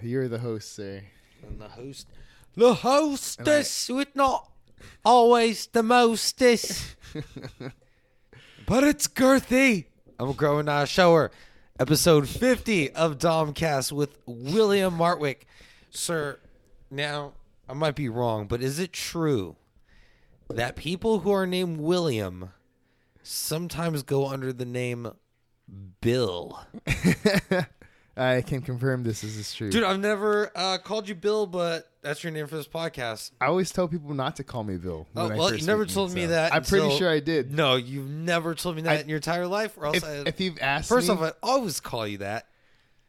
You're the host, sir. And the host, the hostess, with not always the mostest, but it's girthy. I'm growing out a shower. Episode 50 of Domcast with William Martwick. Sir, now I might be wrong, but is it true that people who are named William sometimes go under the name Bill? I can confirm this is true. Dude, I've never uh, called you Bill, but that's your name for this podcast. I always tell people not to call me Bill. Oh, well, you never told me so that I'm pretty sure I did. No, you've never told me that I- in your entire life. Or else If, I, if you've asked first me, off, I always call you that.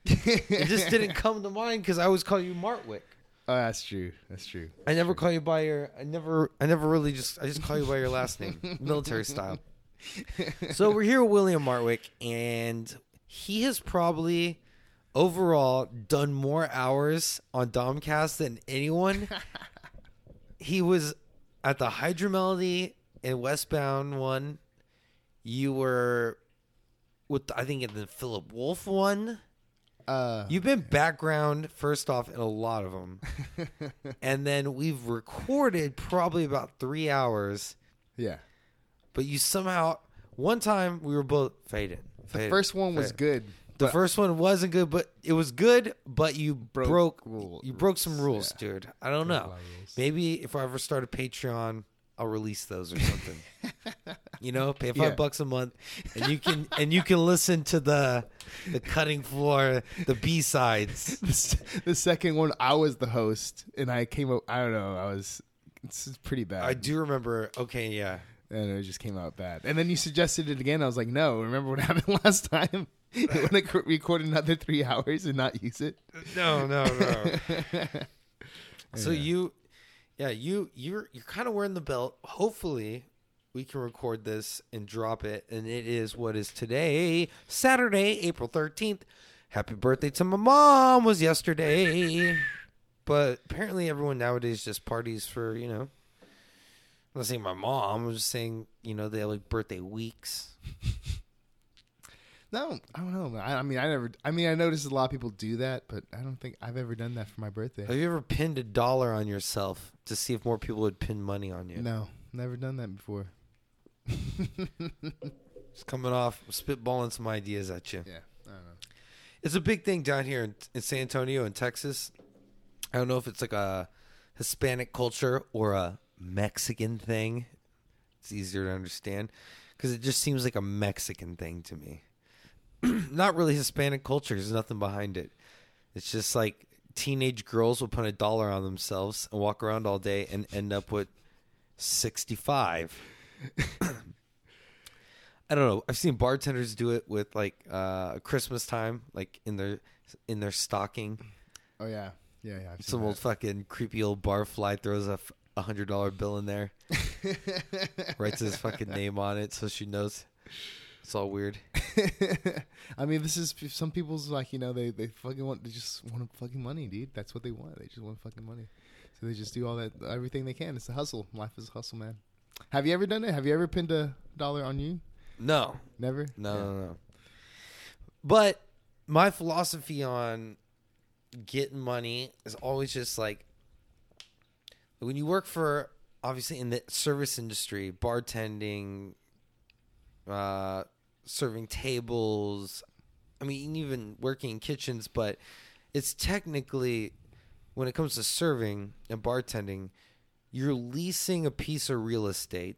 It just didn't come to mind because I always call you Martwick. oh, that's true. That's true. I never call you by your. I never. I never really just. I just call you by your last name, military style. So we're here with William Martwick, and he has probably overall done more hours on Domcast than anyone. he was at the Hydra Melody and Westbound one. You were with I think in the Philip Wolf one. Uh, You've been background first off in a lot of them, and then we've recorded probably about three hours. yeah. But you somehow one time we were both faded. The first one was good. The but first one wasn't good, but it was good. But you broke, Broke rule- you broke some rules, rules, dude. I don't Broke know. lot of rules. Maybe if I ever start a Patreon, I'll release those or something. you know, pay five Yeah. bucks a month, and you can and you can listen to the the cutting floor, the B sides. the, the second one, I was the host, and I came up. I don't know. I was. It's pretty bad. I do remember. Okay, yeah. and it just came out bad. And then you suggested it again. I was like, no. Remember what happened last time? you want to c- record another three hours and not use it? No, no, no. so Yeah. you, yeah, you you're you're kind of wearing the belt. Hopefully, we can record this and drop it. And it is what is today, Saturday, April thirteenth. Happy birthday to my mom was yesterday. But apparently, everyone nowadays just parties for you know. I'm not saying my mom. I'm just saying you know they have like birthday weeks. No, I don't know. I, I mean, I never. I mean, I noticed a lot of people do that, but I don't think I've ever done that for my birthday. Have you ever pinned a dollar on yourself to see if more people would pin money on you? No, never done that before. Just coming off, spitballing some ideas at you. Yeah, I don't know. It's a big thing down here in, in San Antonio in Texas. I don't know if it's like a Hispanic culture or a Mexican thing. It's easier to understand because it just seems like a Mexican thing to me. Not really Hispanic culture. There's nothing behind it. It's just like teenage girls will put a dollar on themselves and walk around all day and end up with 65. I don't know. I've seen bartenders do it with like uh Christmas time, like in their in their stocking. Oh yeah, yeah, yeah. I've Some old that. fucking creepy old bar fly throws a f- a hundred dollar bill in there, writes his fucking name on it, so she knows. It's all weird. I mean, this is some people's like you know they they fucking want they just want fucking money, dude. That's what they want. They just want fucking money, so they just do all that everything they can. It's a hustle. Life is a hustle, man. Have you ever done it? Have you ever pinned a dollar on you? No, Never. no, Yeah. no, no. But my philosophy on getting money is always just like when you work for obviously in the service industry, bartending, uh, serving tables. I mean, even working in kitchens, but it's technically when it comes to serving and bartending, you're leasing a piece of real estate,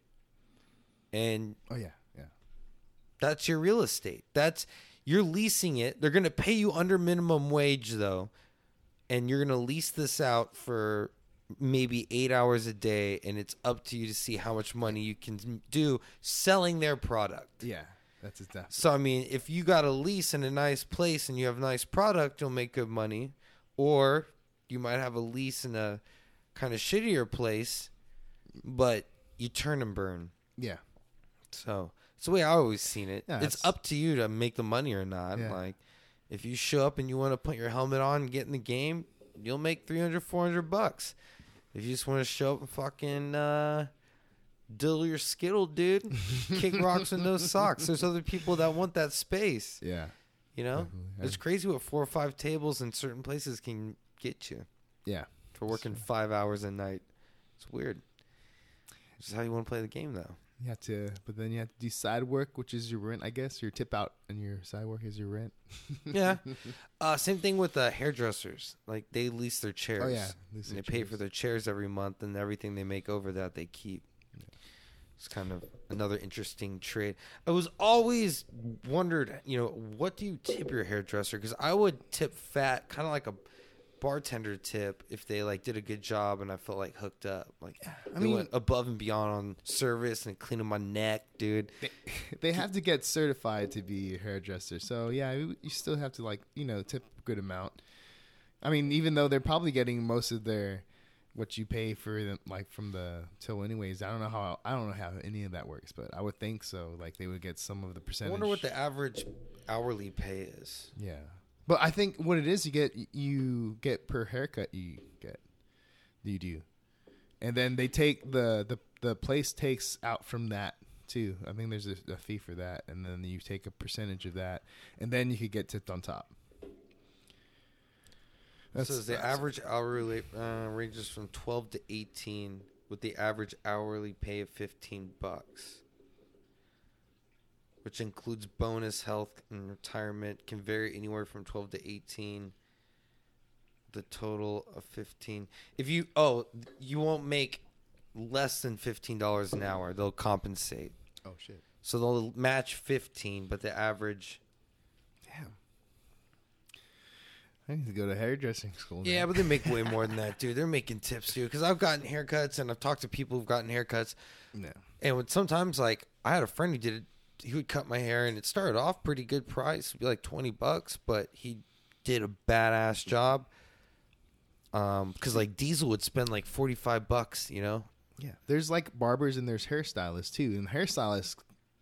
and Oh yeah, yeah. that's your real estate. That's you're leasing it. They're going to pay you under minimum wage though, and you're going to lease this out for maybe 8 hours a day and it's up to you to see how much money you can do selling their product. Yeah, that's a death. So I mean, if you got a lease in a nice place and you have nice product, you'll make good money. Or you might have a lease in a kind of shittier place, but you turn and burn. Yeah, So it's the way I always seen it. Yeah, it's it's- up to you to make the money or not. Yeah. Like if you show up and you want to put your helmet on and get in the game, you'll make 300 400 bucks. If you just want to show up and fucking uh diddle your skittle, dude, kick rocks with no socks. There's other people that want that space. yeah. You know, it's crazy what four or five tables in certain places can get you Yeah. for working five hours a night. It's weird. This is how you want to play the game, though. You have to, but then you have to do side work, which is your rent, I guess. Your tip out and your side work is your rent. Yeah. Uh, same thing with the hairdressers. Like they lease their chairs. Oh yeah, And they pay for their chairs every month, and everything they make over that they keep. It's kind of another interesting trade. I was always wondered, you know, what do you tip your hairdresser? Because I would tip fat, kind of like a bartender tip, if they like did a good job and I felt like hooked up. Like I mean- went above and beyond on service and cleaning my neck, dude. They, they have to get certified to be a hairdresser. So yeah, you you still have to like you know tip a good amount. I mean, even though they're probably getting most of their what you pay for them like from the till anyways. I don't know how I don't know how any of that works, but I would think so. Like they would get some of the percentage. I wonder what the average hourly pay is. yeah. But I think what it is, you get you get per haircut you get, you do, and then they take the the the place takes out from that too. I think there's a, a fee for that, and then you take a percentage of that, and then you could get tipped on top. It says the average hourly uh, ranges from 12 to 18 with the average hourly pay of 15 bucks. Which includes bonus health and retirement can vary anywhere from 12 to 18 the total of 15 if you oh you won't make less than $15 an hour. They'll compensate. Oh shit! so they'll match 15 but the average Damn. I need to go to hairdressing school. Yeah, now. but they make way more than that, dude. They're making tips, dude. Because I've gotten haircuts and I've talked to people who've gotten haircuts, no. and when sometimes like I had a friend who did it, he would cut my hair, and it started off pretty good price, it'd be like twenty bucks, but he did a badass job. Um, because like Diesel would spend like forty five bucks, you know. Yeah, there's like barbers and there's hairstylists too, and hairstylists,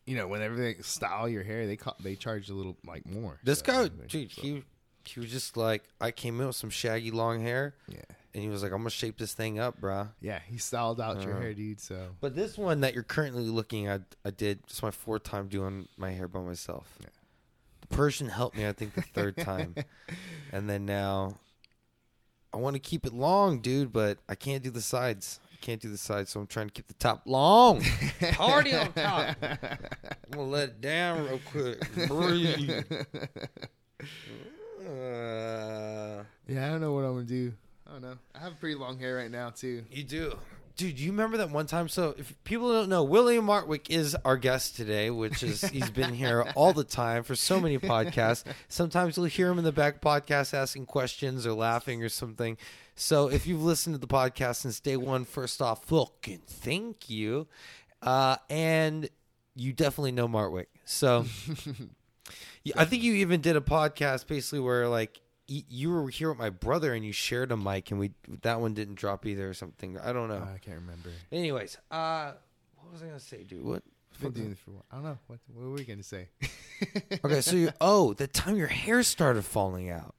you know, whenever they style your hair, they they charge a little like more. This So, guy, dude, so- he he was just like, I came in with some shaggy long hair, yeah, and he was like, I'm gonna shape this thing up, bruh. yeah, he styled out your Uh-huh. hair, dude. So But this one that you're currently looking at, I did. It's my fourth time doing my hair by myself. Yeah. The Persian helped me, I think, the third time, and then now I want to keep it long, dude, but I can't do the sides. I can't do the sides, so I'm trying to keep the top long. Party on top. I'm gonna let it down real quick. Breathe. Uh, yeah, I don't know what I'm gonna do. I don't know. I have pretty long hair right now too. You do. Dude, you remember that one time? So, if people don't know, William Martwick is our guest today, which is he's been here all the time for so many podcasts. Sometimes you'll hear him in the back podcast asking questions or laughing or something. So, if you've listened to the podcast since day one, first off, fucking thank you. Uh, and you definitely know Martwick. So, yeah, I think you even did a podcast basically where like you were here with my brother and you shared a mic and we that one didn't drop either or something. I don't know. I can't remember. Anyways, uh, what was I gonna say, dude? What? I've been doing it for a while. I don't know. What, what were we gonna say? Okay, so you oh, the time your hair started falling out.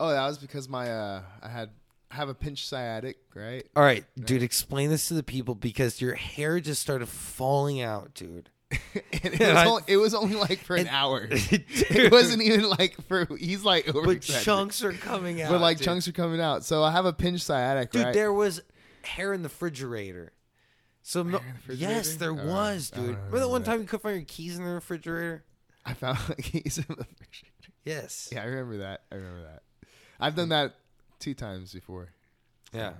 oh, that was because my uh, I had I have a pinch sciatic, right? All right, dude, explain this to the people because your hair just started falling out, dude. and it Yeah, was, only, it was only like for an And- hour. Dude. it wasn't even like for he's like over But chunks are coming out. but like dude. chunks are coming out. So I have a pinch sciatic, Dude, right? there was hair in the refrigerator. So no, the yes, there? Oh, was, dude. Remember that one time you couldn't find your keys in the refrigerator? I found like he's in the refrigerator. Yes. Yeah, I remember that. I remember that. I've done that two times before. Yeah.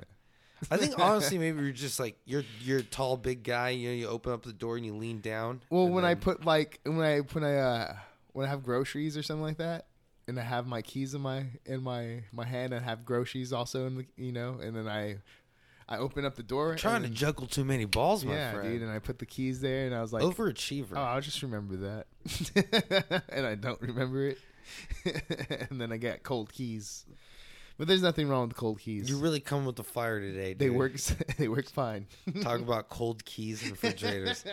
I think honestly, maybe you're just like you're you're a tall, big guy. You know, you open up the door and you lean down. Well, when I put like when I when I uh when I have groceries or something like that, and I have my keys in my in my my hand, and have groceries also in the you know, and then I I open up the door. trying and to juggle too many balls, my yeah, friend. dude, and I put the keys there, and I was like, Overachiever. oh, I'll just remember that, and I don't remember it, and then I get cold keys. But there's nothing wrong with cold keys. you really come with the fire today. Dude. they work. They work fine. Talk about cold keys and refrigerators.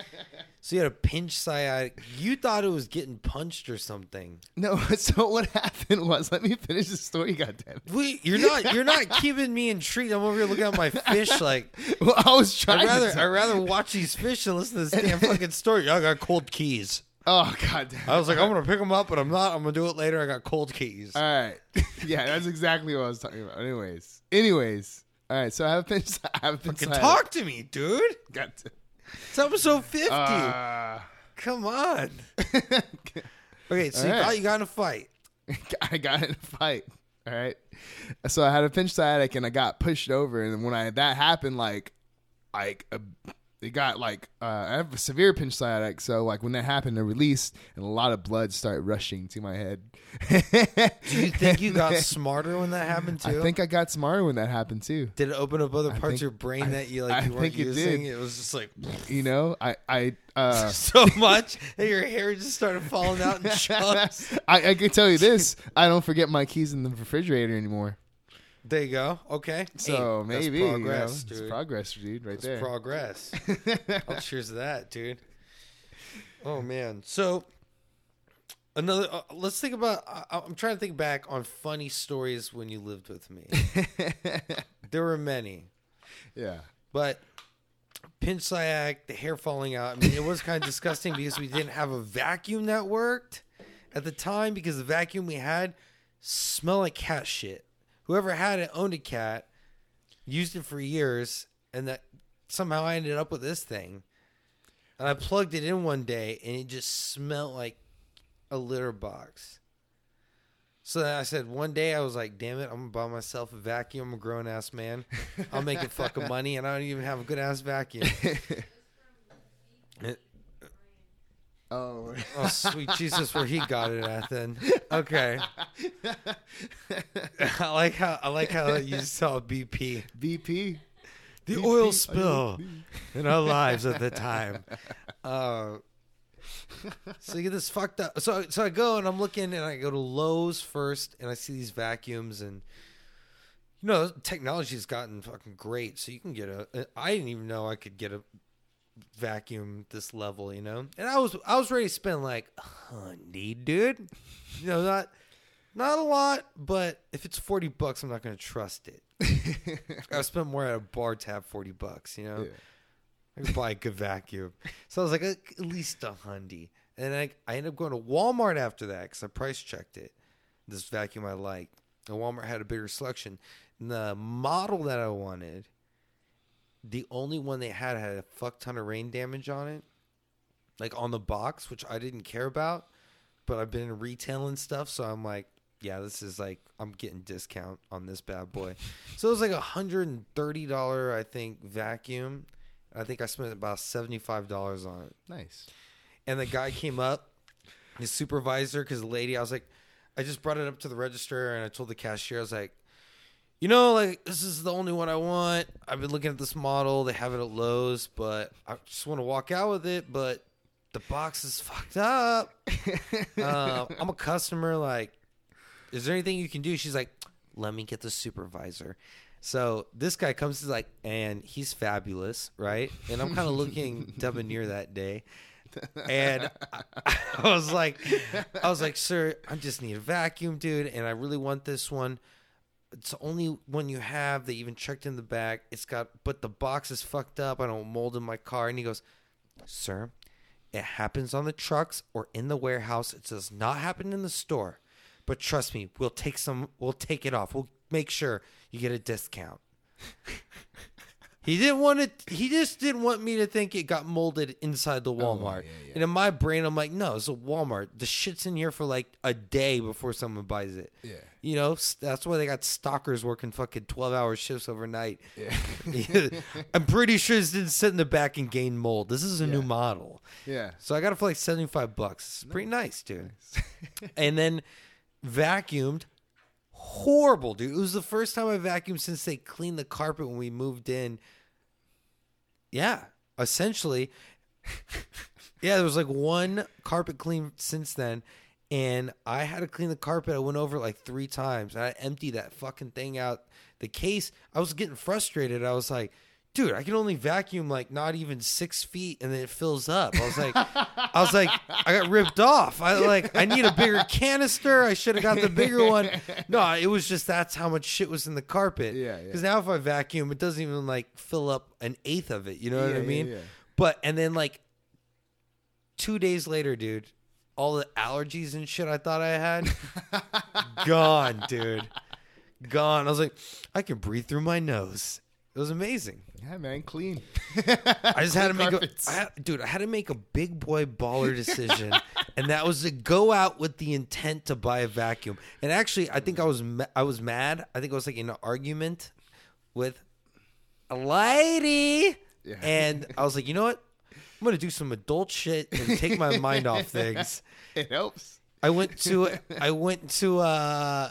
so you had a pinch sciatic. You thought it was getting punched or something. no. So what happened was, let me finish the story. Goddamn. Wait, you're not you're not keeping me intrigued. I'm over here looking at my fish like Well, I was trying. I'd rather I'd rather watch these fish than listen to this damn fucking story. I got cold keys. Oh god. damn. I was like, I'm gonna pick them up, but I'm not. I'm gonna do it later. I got cold keys. All right. yeah, that's exactly what I was talking about. Anyways, anyways. All right. So I have a pinch. I have a pinch. Fucking talk to me, dude. Got to. It's episode fifty. Uh, Come on. Okay, so you right. got you got in a fight. I got in a fight. All right. So I had a pinch sciatic and I got pushed over. And when I that happened, like, like uh, it got like uh, I have a severe pinch sciatic. So like when that happened, it released and a lot of blood started rushing to my head. Do you think you got smarter when that happened too? I think I got smarter when that happened too. Did it open up other parts think- of your brain I- that you like I you weren't think it using? did. It was just like You know, I I uh, so much that your hair just started falling out in chunks. I, I can tell you this: I don't forget my keys in the refrigerator anymore. There you go. Okay. So Hey, maybe progress, you know, dude. it's progress, dude, right That's there. progress. I'll cheers to that, dude. Oh man. So another. Uh, let's think about. I, I'm trying to think back on funny stories when you lived with me. there were many, yeah. but pinch sciatic, the hair falling out. I mean, it was kind of disgusting because we didn't have a vacuum that worked at the time because the vacuum we had smelled like cat shit. Whoever had it owned a cat, used it for years, and that somehow I ended up with this thing. And I plugged it in one day, and it just smelled like a litter box. So then I said, one day I was like, damn it, I'm gonna buy myself a vacuum. I'm a grown ass man. I'll make it fucking money, and I don't even have a good ass vacuum. Oh, oh, sweet Jesus, where he got it at then. Okay. I like how I like how you saw BP. BP. The BP, oil spill in our lives at the time. Uh, so you get this fucked up. So so I go and I'm looking and I go to Lowe's first and I see these vacuums and you know technology's gotten fucking great. So you can get a. I didn't even know I could get a vacuum this level, you know. And I was I was ready to spend like a hundred, dude. You know not. Not a lot, but if it's forty bucks, I'm not going to trust it. I spent more at a bar tab forty bucks, you know. Yeah. I could buy a good vacuum. So I was like, at least a hundy. And I, I ended up going to Walmart after that because I price checked it. This vacuum I liked. And Walmart had a bigger selection. And the model that I wanted, the only one they had had a fuck ton of rain damage on it, like on the box, which I didn't care about. But I've been in retail and stuff, so I'm like, yeah, this is like I'm getting discount on this bad boy. so it was like a hundred and thirty dollar, I think, vacuum. I think I spent about seventy five dollars on it. nice. And the guy came up, his supervisor, because the lady, I was like, I just brought it up to the register and I told the cashier, I was like, you know, like this is the only one I want. I've been looking at this model. They have it at Lowe's, but I just want to walk out with it. But the box is fucked up. uh, I'm a customer. Like, is there anything you can do? She's like, let me get the supervisor. So this guy comes to like, and he's fabulous, right? And I'm kind of looking debonair that day. And I, I was like, I was like, sir, I just need a vacuum, dude, and I really want this one. It's the only one you have. They even checked in the back. It's got, but the box is fucked up. I don't mold in my car. And he goes, sir, it happens on the trucks or in the warehouse. It does not happen in the store. But trust me, we'll take some. We'll take it off. We'll make sure you get a discount. he didn't want it. He just didn't want me to think it got molded inside the oh, Walmart. yeah, yeah. And in my brain, I'm like, no, it's a Walmart. The shit's in here for like a day before someone buys it. Yeah. You know, that's why they got stalkers working fucking 12 hour shifts overnight. Yeah. I'm pretty sure this didn't sit in the back and gain mold. This is a new model. yeah. So I got it for like 75 bucks. It's pretty nice, dude. and then vacuumed. Horrible, dude. It was the first time I vacuumed since they cleaned the carpet when we moved in. Yeah, essentially. yeah, there was like one carpet clean since then. And I had to clean the carpet. I went over like three times. And I emptied that fucking thing out the case. I was getting frustrated. I was like, dude, I can only vacuum like not even six feet and then it fills up. I was like, I was like, I got ripped off. I like, I need a bigger canister. I should have got the bigger one. No, it was just that's how much shit was in the carpet. Yeah, yeah. Because now if I vacuum, it doesn't even like fill up an eighth of it. You know what Yeah, I yeah, mean? yeah. But and then like two days later, dude, all the allergies and shit I thought I had gone, dude. Gone. I was like, I can breathe through my nose. It was amazing. Yeah, man, clean. I just had to make a, carpets. I had, dude. I had to make a big boy baller decision, and that was to go out with the intent to buy a vacuum. And actually, I think I was ma- I was mad. I think I was like in an argument with a lady, Yeah. and I was like, you know what? I'm gonna do some adult shit and take my mind off things. It helps. I went to I went to uh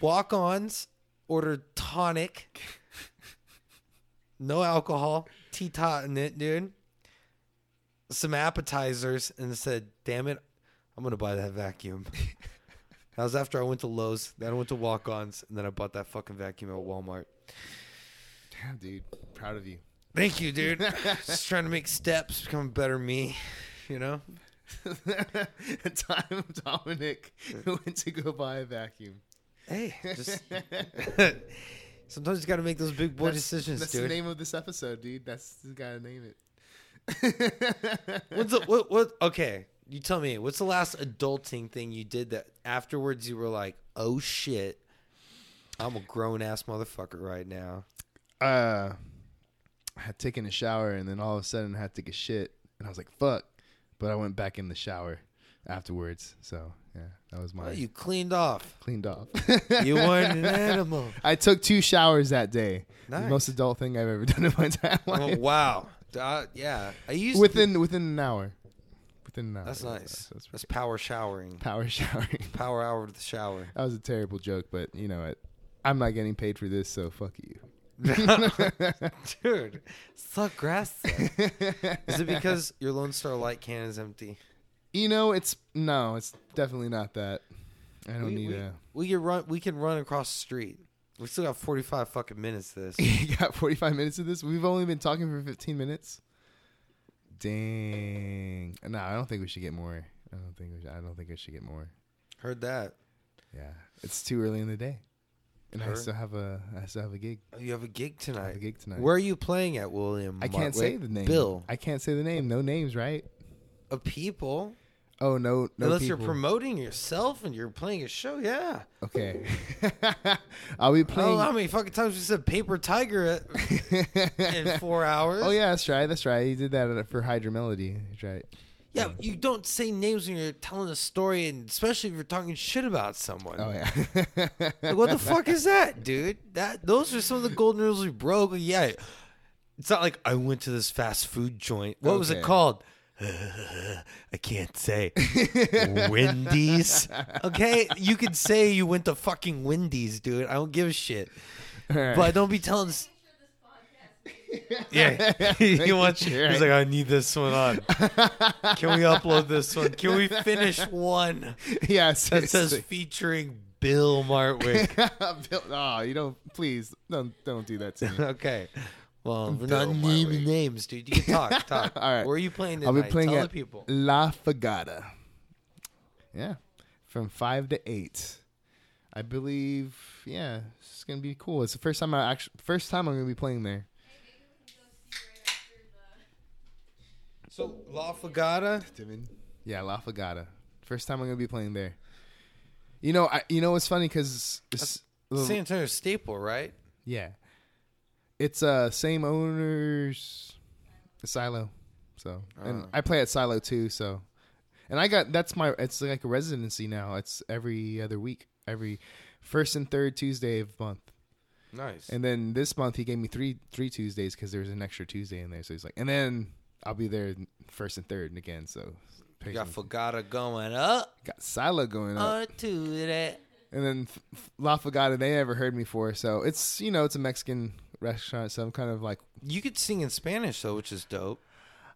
walk-ons, ordered tonic, no alcohol, tea tot in it, dude. Some appetizers, and said, "Damn it, I'm gonna buy that vacuum." that was after I went to Lowe's, then I went to walk-ons, and then I bought that fucking vacuum at Walmart. Damn, dude. Proud of you. Thank you, dude. Just trying to make steps, become a better me. You know. the time Dominic went to go buy a vacuum. Hey, just sometimes you got to make those big boy That's- decisions, That's dude. the name of this episode, dude. That's the gotta name it. What's the, what? What? Okay, you tell me. What's the last adulting thing you did that afterwards you were like, "Oh shit, I'm a grown ass motherfucker right now." uh, I had taken a shower and then all of a sudden I had to a shit and I was like, "Fuck!" But I went back in the shower afterwards. So yeah, that was my Oh, you cleaned off. cleaned off. You weren't an animal. I took two showers that day. The most adult thing I've ever done in my entire Oh, life. wow. Uh, yeah, I used to- within within an hour. Within an hour. That's nice. That's, That's power showering. power showering. Power hour to the shower. That was a terrible joke, but you know what? I'm not getting paid for this, so fuck you. Dude, suck grass. Is it because your Lone Star light can is empty? You know, it's no, it's definitely not that. I don't we, need we, a. we can run. We can run across the street. We still got forty five fucking minutes. To this. you got 45 minutes of this. We've only been talking for 15 minutes. Dang. No, I don't think we should get more. I don't think we should, I don't think I should get more. Heard that. Yeah, it's too early in the day, and I still have a I still have a gig. Oh, you have a gig tonight. I have a gig tonight. Where are you playing at, William? I can't say wait, the name. Bill. I can't say the name. No names, right? Of people. Oh no, no Unless people. you're promoting yourself and you're playing a show, yeah. Okay. I'll be playing. know how many fucking times we said Paper Tiger at, in four hours. oh yeah, that's right. That's right. He did that for Hydra Melody. That's right. Yeah, you don't say names when you're telling a story, and especially if you're talking shit about someone. Oh yeah. Like, what the fuck is that, dude? That those are some of the golden rules we broke. Yeah, it's not like I went to this fast food joint. What was it called? I can't say. Wendy's. Okay, you can say you went to fucking Wendy's, dude. I don't give a shit. Right. But don't be telling. Yeah, he wants. sure, He's like, I need this one on. Can we upload this one? Can we finish one yeah, that says featuring Bill Martwick? Bill, oh, you don't. Please don't don't do that to me. okay. Well, we're Bill not naming Martwick. names, dude. You can talk. Talk. All right. Where are you playing tonight? I'll be playing Tell at the people. La Fogata. Yeah, from five to eight. I believe. Yeah, it's gonna be cool. It's the first time I actually first time I'm gonna be playing there. So La Fogata. Yeah, La Fogata. First time I'm gonna be playing there. You know, I you know what's funny because San Antonio staple, right? yeah, it's uh same owners, Silo. So and Oh. I play at Silo too. So, and I got that's my it's like a residency now. It's every other week, every first and third Tuesday of month. Nice. And then this month he gave me three three Tuesdays because there's an extra Tuesday in there. So he's like, and then I'll be there first and third again. So you got patience. Fogata going up got Silo going up. uh, to that. And then La Fogata, they never heard me for. So it's, you know, it's a Mexican restaurant. So I'm kind of like, You could sing in Spanish though, which is dope.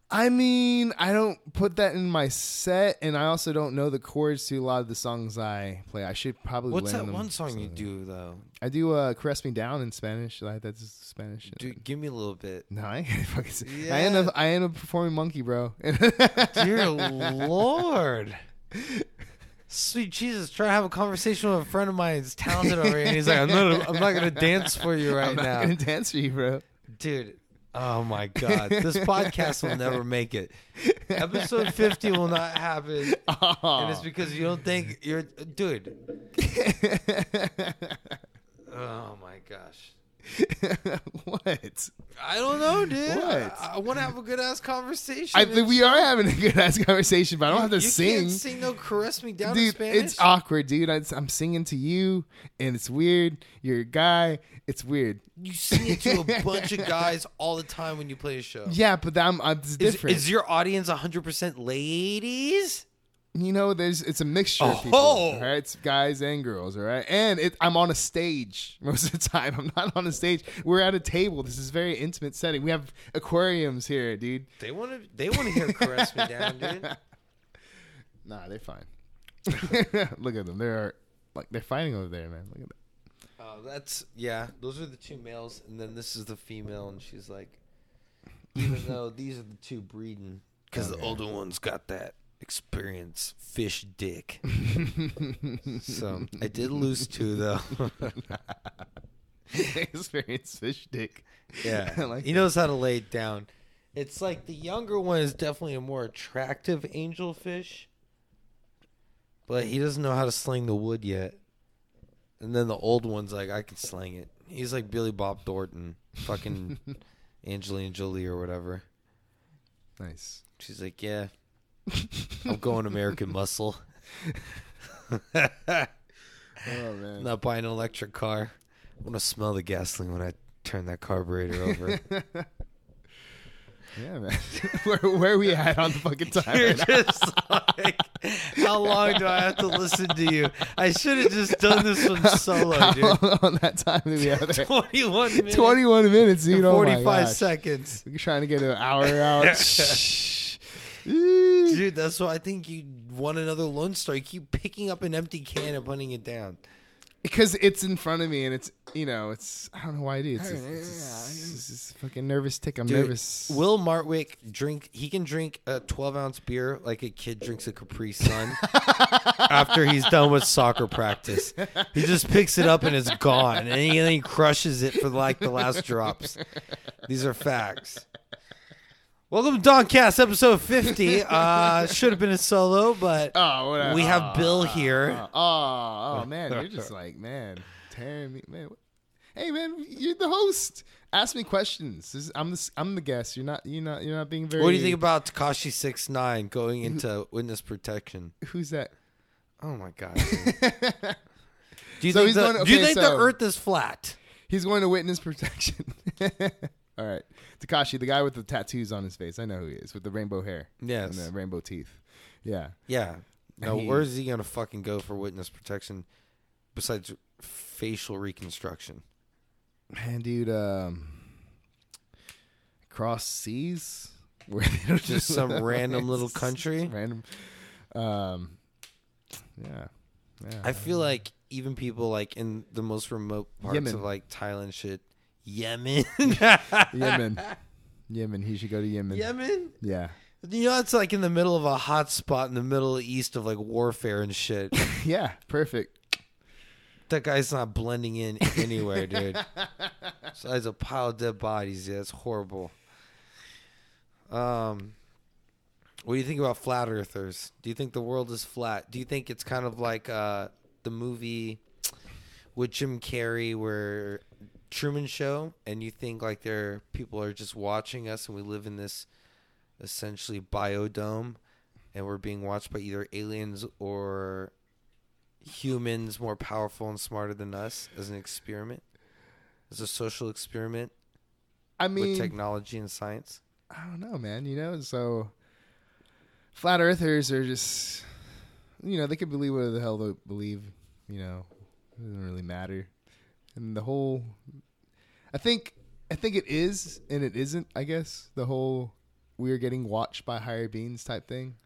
I mean, I don't put that in my set. And I also don't know the chords to a lot of the songs I play. I should probably What's learn that them one song you do though? I do uh, Caress Me Down in Spanish. Like, that's Spanish. Dude, give me a little bit. No, I fucking say- I Yeah. end up I end up performing Monkey, bro. Dear Lord. Sweet Jesus, try to have a conversation with a friend of mine who's talented over here, and he's like, "I'm not, I'm not gonna dance for you right now. I'm not gonna dance for you, bro. dude." Oh my god, this podcast will never make it. Episode fifty will not happen, and it's oh. because you don't think you're, dude. Oh my gosh. what? I don't know, dude. What? I, want to have a good ass conversation. I think we are having a good ass conversation, but I don't have to you sing. Can't sing no caress me down in Dude, Spanish. it's awkward, dude. I, I'm singing to you, and it's weird. You're a guy. It's weird. you sing it to a bunch of guys all the time when you play a show. Yeah, but I'm, I'm it's Is, different. is your audience 100% ladies? You know, there's it's a mixture of Oh. people. All right, it's guys and girls. All right, and it, I'm on a stage most of the time. I'm not on a stage. We're at a table. This is a very intimate setting. We have aquariums here, dude. They want to. They want to hear caress me down, dude. Nah, they're fine. Look at them. They're like they're fighting over there, man. Look at that. Oh, that's yeah. Those are the two males, and then this is the female, and she's like, even though these are the two breeding, because the older one's got that experience fish dick. so I did lose two though. Experience fish dick. yeah, like he knows how to lay it down. It's like the younger one is definitely a more attractive angelfish, but he doesn't know how to sling the wood yet. And then the old one's like, I can sling it. He's like Billy Bob Thornton, fucking Angelina Jolie or whatever. Nice. She's like, yeah, I'm going American Muscle. Oh man. Not buying an electric car. I want to smell the gasoline when I turn that carburetor over. Yeah, man. where where are we at on the fucking time? You're right just like, how long do I have to listen to you? I should have just done this one solo, How dude. on that time do we have there? 21 minutes. 21 minutes, dude. and Oh my 45 gosh. seconds. We're trying to get an hour out. Dude, that's why I think you want another Lone Star. You keep picking up an empty can and putting it down. because it's in front of me and it's you know it's I don't know why I do. It's just, it's just, it's just fucking nervous tick. I'm Dude, nervous. Will Martwick drink? He can drink a 12 ounce beer like a kid drinks a Capri Sun after he's done with soccer practice. He just picks it up and it's gone, and he, and he crushes it for like the last drops. These are facts. Welcome to Domcast episode 50. Uh, should have been a solo, but oh, what we have oh, Bill oh, here. Oh, oh, man, you're just like man, tearing me, man. Hey man, you're the host. Ask me questions. This is- I'm the I'm the guest. You're not you're not you're not being very. what do you think about Tekashi Six Nine going into witness protection? Who's that? Oh my god! Do you So think, the, going- do you okay, think the Earth is flat? He's going to witness protection. All right, Tekashi, the guy with the tattoos on his face. I know who he is with the rainbow hair Yes. and the rainbow teeth. Yeah. Yeah. Now, He- where is he gonna fucking go for witness protection besides facial reconstruction? Man, dude, um, cross seas where they don't Just some random little country? Random. Um, yeah, yeah. I feel like even people like in the most remote parts Yemen. of like Thailand shit. Yemen. Yemen, Yemen. He should go to Yemen. Yemen? Yeah, You know, it's like in the middle of a hot spot in the middle east of like warfare and shit. yeah. Perfect. that guy's not blending in anywhere, dude. Besides a pile of dead bodies, yeah, it's horrible. Um, what do you think about flat earthers? Do you think the world is flat? Do you think it's kind of like uh, the movie with Jim Carrey where Truman Show, and you think like there people are just watching us, and we live in this essentially biodome, and we're being watched by either aliens or humans more powerful and smarter than us as an experiment, as a social experiment I mean, with technology and science. I don't know, man. You know, so flat earthers are just, you know, they can believe whatever the hell they believe. You know, it doesn't really matter. And the whole, I think, I think it is and it isn't. I guess the whole we're getting watched by higher beings type thing,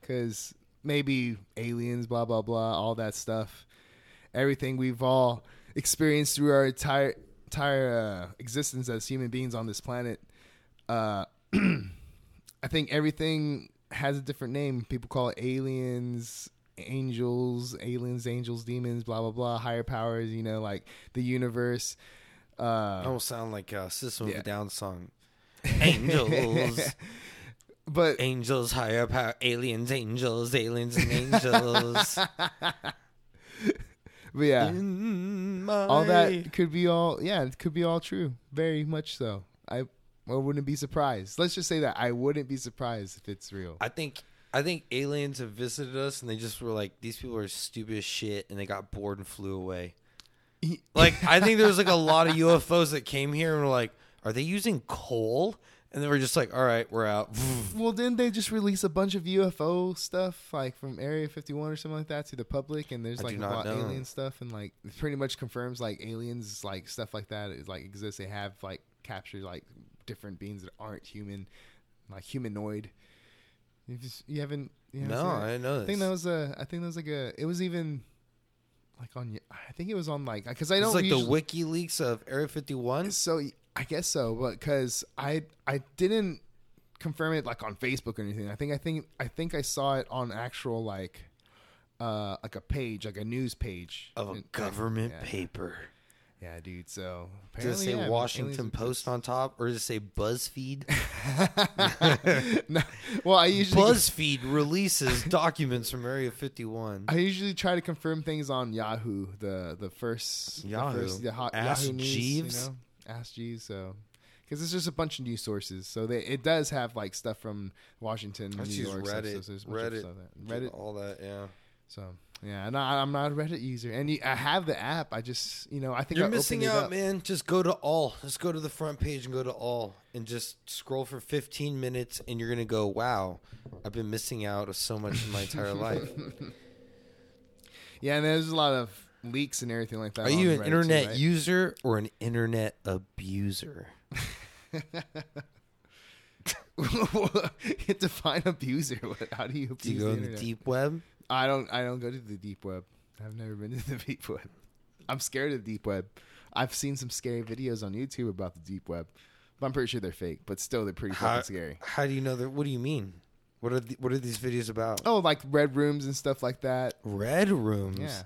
because maybe aliens, blah blah blah, all that stuff, everything we've all experienced through our entire entire uh, existence as human beings on this planet uh, I think everything has a different name. People call it aliens, angels, aliens, angels, demons, blah blah blah, higher powers. You know, like the universe. Uh, Almost sound like a System of yeah. a Down song. angels, but angels, higher power, aliens, angels, aliens, and angels. but yeah, In all that could be all yeah, it could be all true. Very much so. I I wouldn't be surprised. Let's just say that I wouldn't be surprised if it's real. I think I think aliens have visited us and they just were like, these people are stupid as shit, and they got bored and flew away. Like I think there was like a lot of UFOs that came here and were like, are they using coal? And they were just like, all right, we're out. Well, didn't they just release a bunch of UFO stuff, like from Area 51 or something like that, to the public? And there's I like a lot of alien stuff, and like it pretty much confirms like aliens, like stuff like that, is like exists. They have like captured like different beings that aren't human, like humanoid. You just you haven't. You haven't no, I didn't know this. I think that was a. I think that was like a. It was even like on. I think it was on like because I it's don't like usually- the WikiLeaks of Area 51. so I guess so, but because I I didn't confirm it like on Facebook or anything. I think I think I think I saw it on actual like uh like a page, like a news page Of a And- government yeah. paper. Yeah, dude. So Does it say yeah, Washington Post on top, or does it say BuzzFeed? no, well, I usually BuzzFeed releases documents from Area 51. I usually try to confirm things on Yahoo, the the first Yahoo. the, first, the hot Ask Yahoo News, Jeeves? you know, Ask Jeeves. So, because it's just a bunch of news sources, so they, it does have like stuff from Washington, Let's New York, stuff, Reddit. so bunch of Reddit. stuff that- Reddit. all that, yeah. So yeah, and I, I'm not a Reddit user, and you, I have the app. I just you know I think You're I missing out, man. Just go to all. Just go to the front page and go to all, and just scroll for 15 minutes, and you're gonna go, "Wow, I've been missing out of so much in my entire life." Yeah, and there's a lot of leaks and everything like that. Are you an Reddit too, internet right? user or an internet abuser? Define abuser. How do you abuse Do you go the in the internet? deep web? I don't. I don't go to the deep web. I've never been to the deep web. I'm scared of the deep web. I've seen some scary videos on YouTube about the deep web, but I'm pretty sure they're fake. But still, they're pretty How, fucking scary. how do you know that? What do you mean? What are the, what are these videos about? Oh, like red rooms and stuff like that. Red rooms. Yeah.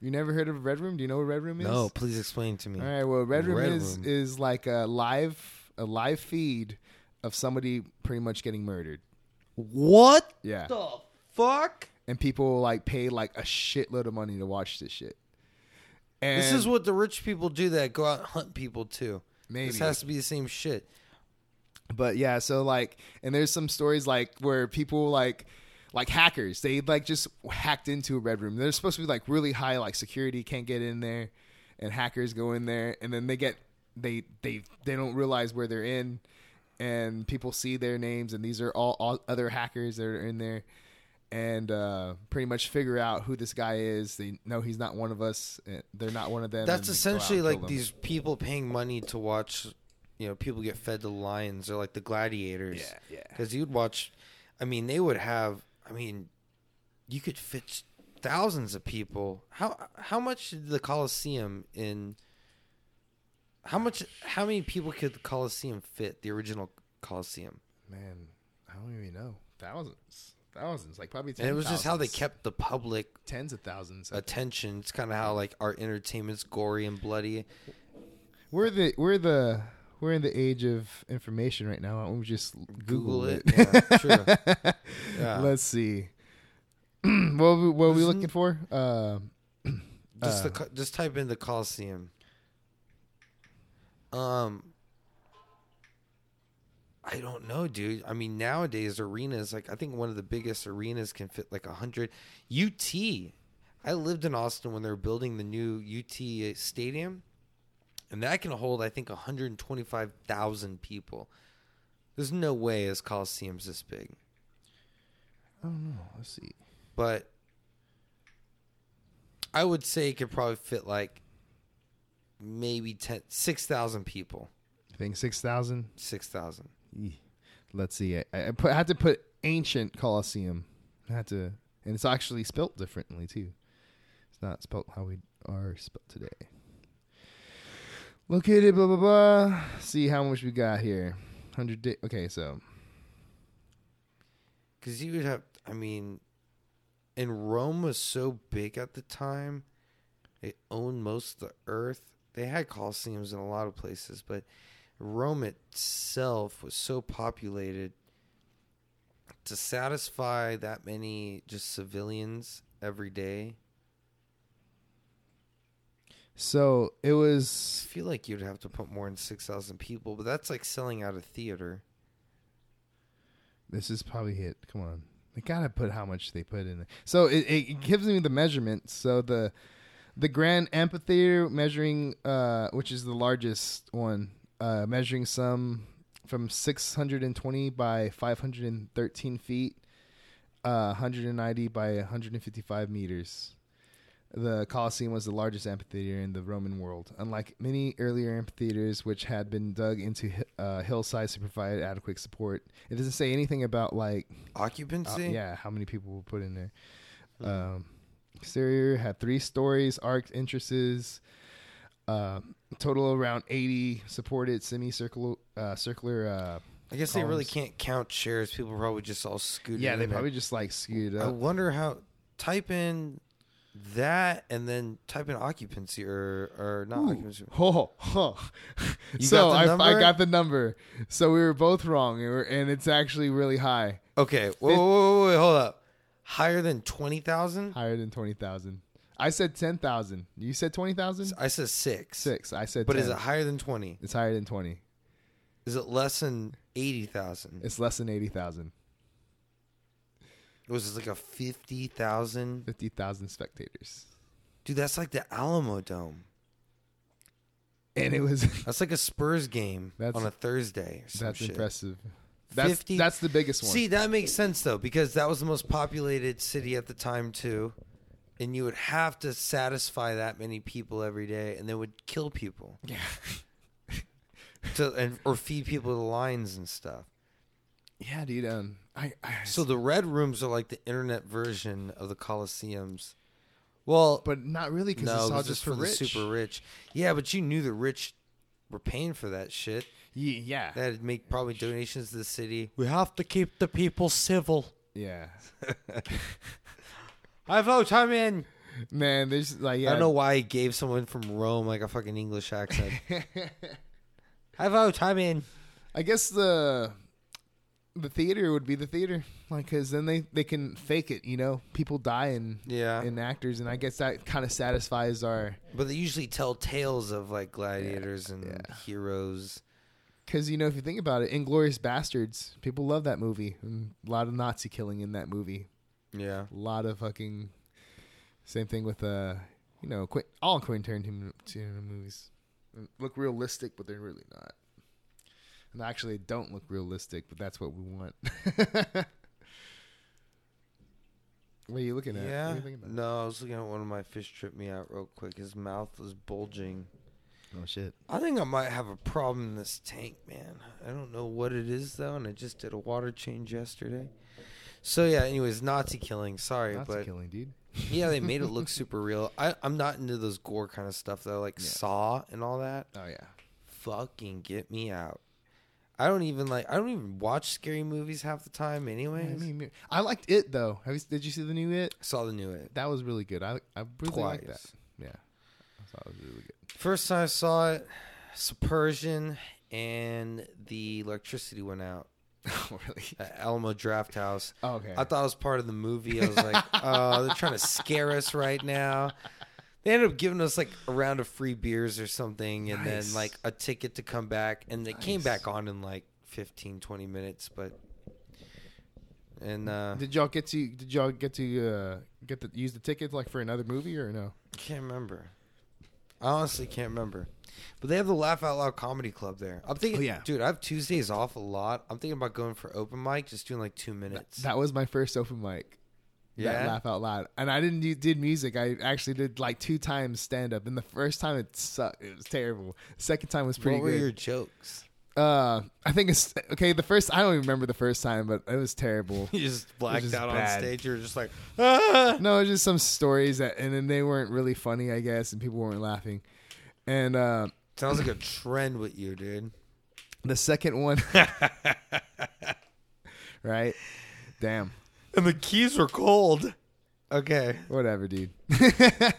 You never heard of a red room? Do you know what a red room is? No, please explain to me. All right. Well, red room Red is Room. is like a live a live feed of somebody pretty much getting murdered. What Yeah. the fuck? And people like pay like a shitload of money to watch this shit. And This is what the rich people do that go out and hunt people too. maybe This has to be the same shit. But yeah, so like, and there's some stories like where people like, like hackers, they like just hacked into a red room. They're supposed to be like really high, like security can't get in there, and hackers go in there, and then they get they they they don't realize where they're in, and people see their names, and these are all, all other hackers that are in there, and uh, pretty much figure out who this guy is. They know he's not one of us. They're not one of them. That's and go out essentially like these people paying money to watch, you know, people get fed to lions or like the gladiators. Yeah, yeah. Because you'd watch, I mean, they would have, I mean, you could fit thousands of people. How how much did the Coliseum in? How much? How many people could the Coliseum fit? The original Coliseum, Man, I don't even know. Thousands, thousands, like probably. and it was just how they kept the public tens of thousands. attention. It's kind of how like our entertainment's gory and bloody. We're the we're the we're in the age of information right now. We just Google, Google it? it. Yeah, true. Yeah. Let's see. what we, what are we Isn't- looking for? Um Just Uh, the just type in the Coliseum. Um, I don't know, dude. I mean, nowadays arenas like I think one of the biggest arenas can fit like a hundred. UT. I lived in Austin when they were building the new UT uh, stadium, and that can hold I think 125,000 people. There's no way as Coliseum's this big, I don't know. Let's see. but I would say it could probably fit like maybe 10, 6,000 people. I think six thousand. 6,000. Let's see. I, I, put, I had to put ancient Colosseum. I had to, and it's actually spelt differently too. It's not spelt how we are spelt today. Located, blah blah blah. See how much we got here. Hundred. Okay, so Because you would have, I mean, and Rome was so big at the time, they owned most of the earth. They had colosseums in a lot of places, but Rome itself was so populated to satisfy that many just civilians every day. So it was. I feel like you'd have to put more than 6,000 people, but that's like selling out a theater. This is probably it. Come on, they gotta put how much they put in it. So it, it gives me the measurement. So the the grand amphitheater measuring, uh, which is the largest one, uh, measuring some from 620 by 513 feet, uh, 190 by 155 meters. The Colosseum was the largest amphitheater in the Roman world. Unlike many earlier amphitheaters, which had been dug into uh, hillsides to provide adequate support, it doesn't say anything about like uh, Occupancy? yeah, how many people were put in there. Um, exterior had three stories, arched entrances. Uh, total around eighty supported semicircular uh, circular. Uh, I guess they really can't count chairs. People probably just all scooted. yeah, they probably just like skewed I wonder how. Type in that and then type in occupancy or or not Ooh. occupancy. Oh, oh. So got I, I got the number. So we were both wrong, and, and it's actually really high, Okay, whoa, whoa, whoa, whoa, hold up. Higher than twenty thousand? higher than twenty thousand. I said ten thousand. You said twenty thousand. I said six. Six. I said. But 10. is it higher than twenty? It's higher than twenty. Is it less than eighty thousand? It's less than eighty thousand. Was it like a fifty thousand? Fifty thousand spectators, Dude, that's like the Alamodome. and it was. That's like a Spurs game on a Thursday. Or some that's shit. impressive. That's 50 that's the biggest one. See, that makes sense though, because that was the most populated city at the time too, and you would have to satisfy that many people every day, and they would kill people yeah. to and or feed people to lions and stuff. Yeah, dude. Um, I, I So the red rooms are like the internet version of the Colosseums. Well, but not really because no, it's all 'cause just for for the super rich. Yeah, but you knew the rich were paying for that shit. Ye- yeah, That'd make probably donations to the city. We have to keep the people civil. yeah. I vote. I'm in. Man, there's like yeah. I don't know why he gave someone from Rome like a fucking English accent. I vote. I'm in. I guess the the theater would be the theater, like because then they they can fake it. You know, people die in Yeah, in actors, and I guess that kind of satisfies our but they usually tell tales of like gladiators and yeah. heroes. because you know if you think about it, Inglourious Basterds, people love that movie. And a lot of Nazi killing in that movie. Yeah, A lot of fucking same thing with uh you know Qu- all Quentin Tarantino Tarantino movies look realistic, but they're really not. And actually, don't look realistic, but that's what we want. what are you looking at? What are yeah. you about? No, I was looking at one of my fish tripped me out real quick. His mouth was bulging. Oh shit! I think I might have a problem in this tank, man. I don't know what it is though, and I just did a water change yesterday. So yeah, anyways, Nazi killing. Sorry, Nazi but killing, dude. yeah, they made it look super real. I, I'm not into those gore kind of stuff though, like Yeah. Saw and all that. Oh yeah. Fucking get me out. I don't even like. I don't even watch scary movies half the time. I, mean, I liked it though. Have you, did you see the new It? saw the new it That was really good. I I really liked that. Yeah, I thought it was really good. First time I saw it, subversion and the electricity went out oh really? at Alamo Drafthouse. Oh, okay. I thought it was part of the movie. I was like, oh, they're trying to scare us right now. They ended up giving us like a round of free beers or something and Nice. then like a ticket to come back. And it came back on in like 15, 20 minutes. But, and uh, Did y'all get to did y'all get to uh, get to use the ticket like for another movie or no? I can't remember. I honestly can't remember. But they have the Laugh Out Loud Comedy Club there. I'm thinking, Oh, yeah. dude, I have Tuesdays off a lot. I'm thinking about going for open mic, just doing like two minutes. That was my first open mic. That yeah. laugh out loud, and I didn't do, did music. I actually did like two times stand up, and the first time it sucked. It was terrible. Second time was pretty what were good. your jokes? Uh, I think it's okay. The first I don't even remember the first time, but it was terrible. You just blacked out on stage. You were just like, ah! no, it was just some stories that, and then they weren't really funny, I guess, and people weren't laughing. And uh, Sounds like a trend with you, dude. the second one, right? Damn, And the keys were cold. Okay. whatever, dude. No,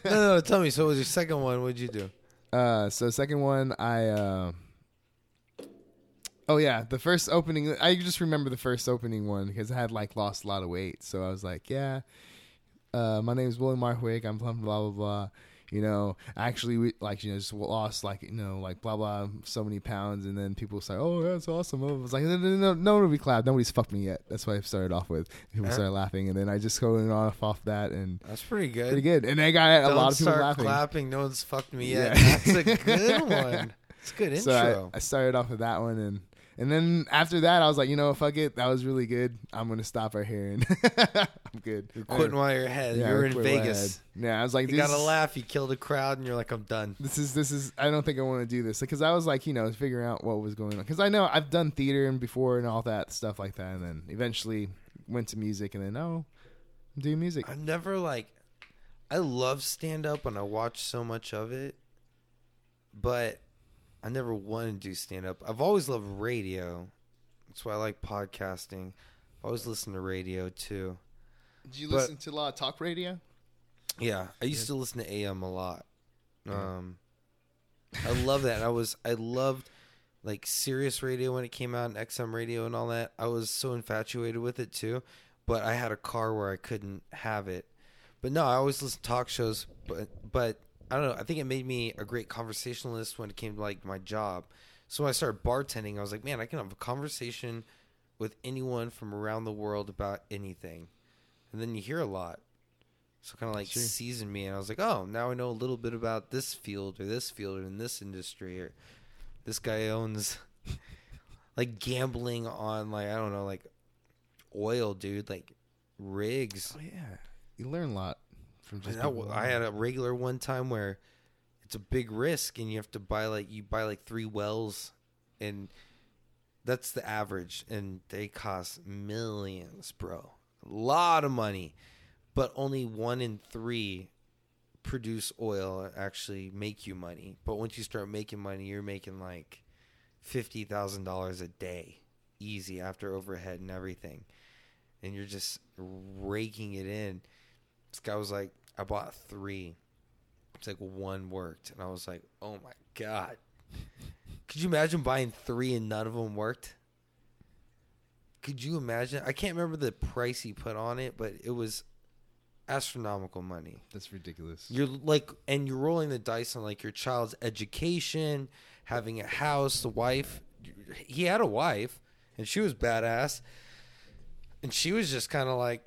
no, no, tell me. So, was your second one? What'd you do? Uh, so second one, I uh, Oh yeah, the first opening. I just remember the first opening one because I had like lost a lot of weight. So I was like, yeah, uh, my name is William Martwick. I'm from blah blah blah. You know, actually, we like you know just lost like you know like blah blah so many pounds, and then people say, "Oh, that's awesome." I was like, "No, no, no, no one will clapped. Nobody's fucked me yet." That's what I started off with. People started laughing, and then I just going off off that, and That's pretty good. pretty good. And I got a Don't lot of people laughing. clapping. No one's fucked me yet. Yeah. That's a good one. It's good intro. So I, I started off with that one, and and then after that, I was like, you know, fuck it, that was really good. I'm gonna stop right here, and I'm good. You're quitting while you're ahead. Yeah, you're in quit while I Vegas. Yeah, I was like, You gotta laugh. You killed a crowd, and you're like, I'm done. This is this is. I don't think I want to do this because I was like, you know, figuring out what was going on because I know I've done theater and before and all that stuff like that, and then eventually went to music, and then oh, I'm doing music. I never like. I love stand up and I watch so much of it, but I never wanted to do stand up. I've always loved radio. That's why I like podcasting. I always listen to radio too. Did you but- listen to a lot of talk radio? Yeah, I used to listen to AM a lot. Um, I love that. I was I loved like Sirius Radio when it came out and XM Radio and all that. I was so infatuated with it too, but I had a car where I couldn't have it. But no, I always listen to talk shows, but but I don't know. I think it made me a great conversationalist when it came to like my job. So when I started bartending, I was like, man, I can have a conversation with anyone from around the world about anything, and then you hear a lot. So kind of like Sure. seasoned me, and I was like, oh, now I know a little bit about this field or this field or in this industry or this guy owns like gambling on like I don't know like oil, dude, like rigs. Oh yeah, you learn a lot from just. I, people. I had a regular one time where it's a big risk, and you have to buy like you buy like three wells, and that's the average, and they cost millions, bro. A lot of money, but only one in three produce oil and actually make you money. But once you start making money, you're making like fifty thousand dollars a day, easy after overhead and everything, and you're just raking it in. This guy was like, I bought three. It's like one worked, and I was like, oh my god. Could you imagine buying three and none of them worked? Could you imagine? I can't remember the price he put on it, but it was astronomical money. That's ridiculous. You're like, and you're rolling the dice on like your child's education, having a house, the wife. He had a wife, and she was badass. And she was just kind of like,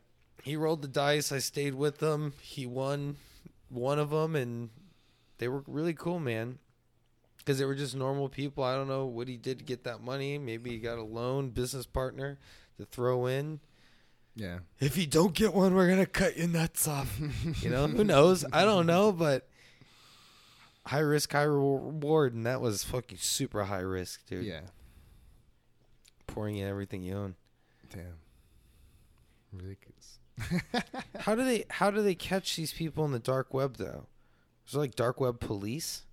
he rolled the dice. I stayed with them. He won one of them, and they were really cool, man. Because they were just normal people. I don't know what he did to get that money. Maybe he got a loan, business partner to throw in Yeah. if you don't get one, we're gonna cut your nuts off. You know, who knows? I don't know, but high risk, high reward, and that was fucking super high risk, dude. Yeah. Pouring in everything you own. Damn. Ridiculous. How do they? How do they catch these people in the dark web though? Is there like dark web police?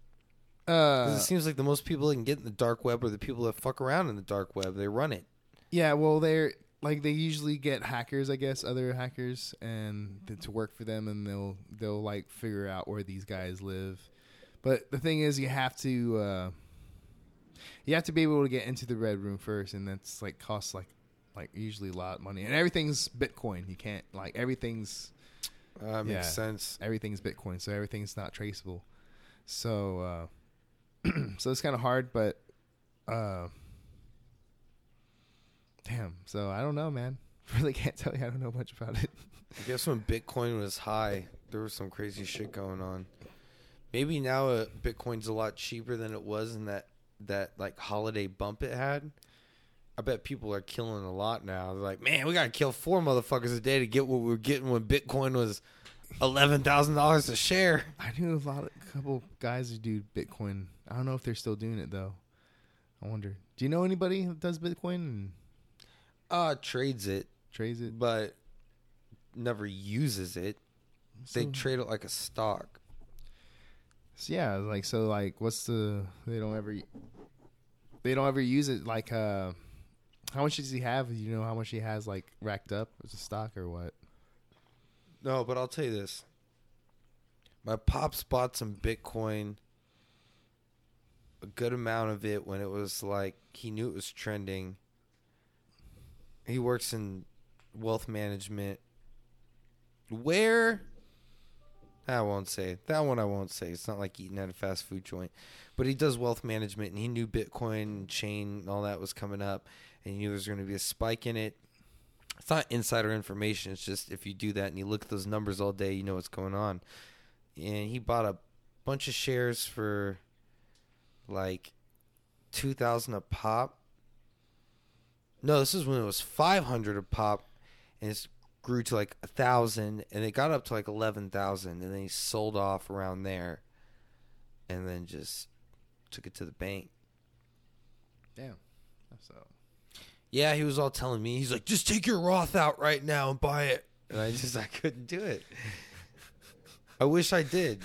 Uh, it seems like the most people that can get in the dark web are the people that fuck around in the dark web. They run it. yeah. Well, they're like they usually get hackers, I guess, other hackers, and to work for them, and they'll they'll like figure out where these guys live. But the thing is, you have to uh, you have to be able to get into the red room first, and that's like costs like like usually a lot of money, and everything's Bitcoin. You can't like everything's Uh, makes Yeah. sense. everything's Bitcoin, so everything's not traceable. So, uh, so it's kind of hard, but uh, damn. So I don't know, man. Really can't tell you. I don't know much about it. I guess when Bitcoin was high, there was some crazy shit going on. Maybe now uh, Bitcoin's a lot cheaper than it was in that that like holiday bump it had. I bet people are killing a lot now. They're like, man, we gotta kill four motherfuckers a day to get what we were getting when Bitcoin was eleven thousand dollars a share. I knew a lot, of, a couple guys who do Bitcoin. I don't know if they're still doing it though. I wonder. Do you know anybody who does Bitcoin and Uh trades it, trades it? but never uses it. They trade it like a stock. So, yeah, like so, like what's the? They don't ever. They don't ever use it. Like, uh, how much does he have? You know how much he has like racked up as a stock or what? No, but I'll tell you this. My pops bought some Bitcoin a good amount of it when it was like he knew it was trending. He works in wealth management. Where? I won't say that one. I won't say. It's not like eating at a fast food joint, but he does wealth management, and he knew Bitcoin chain and all that was coming up, and you knew there was going to be a spike in it. It's not insider information. It's just if you do that and you look at those numbers all day, you know what's going on. And he bought a bunch of shares for like two thousand a pop. No, this is when it was five hundred a pop, and it grew to like a thousand, and it got up to like eleven thousand, and then he sold off around there, and then just took it to the bank. Damn. That's So Yeah, he was all telling me. He's like, just take your Roth out right now and buy it. And I just, I couldn't do it. I wish I did.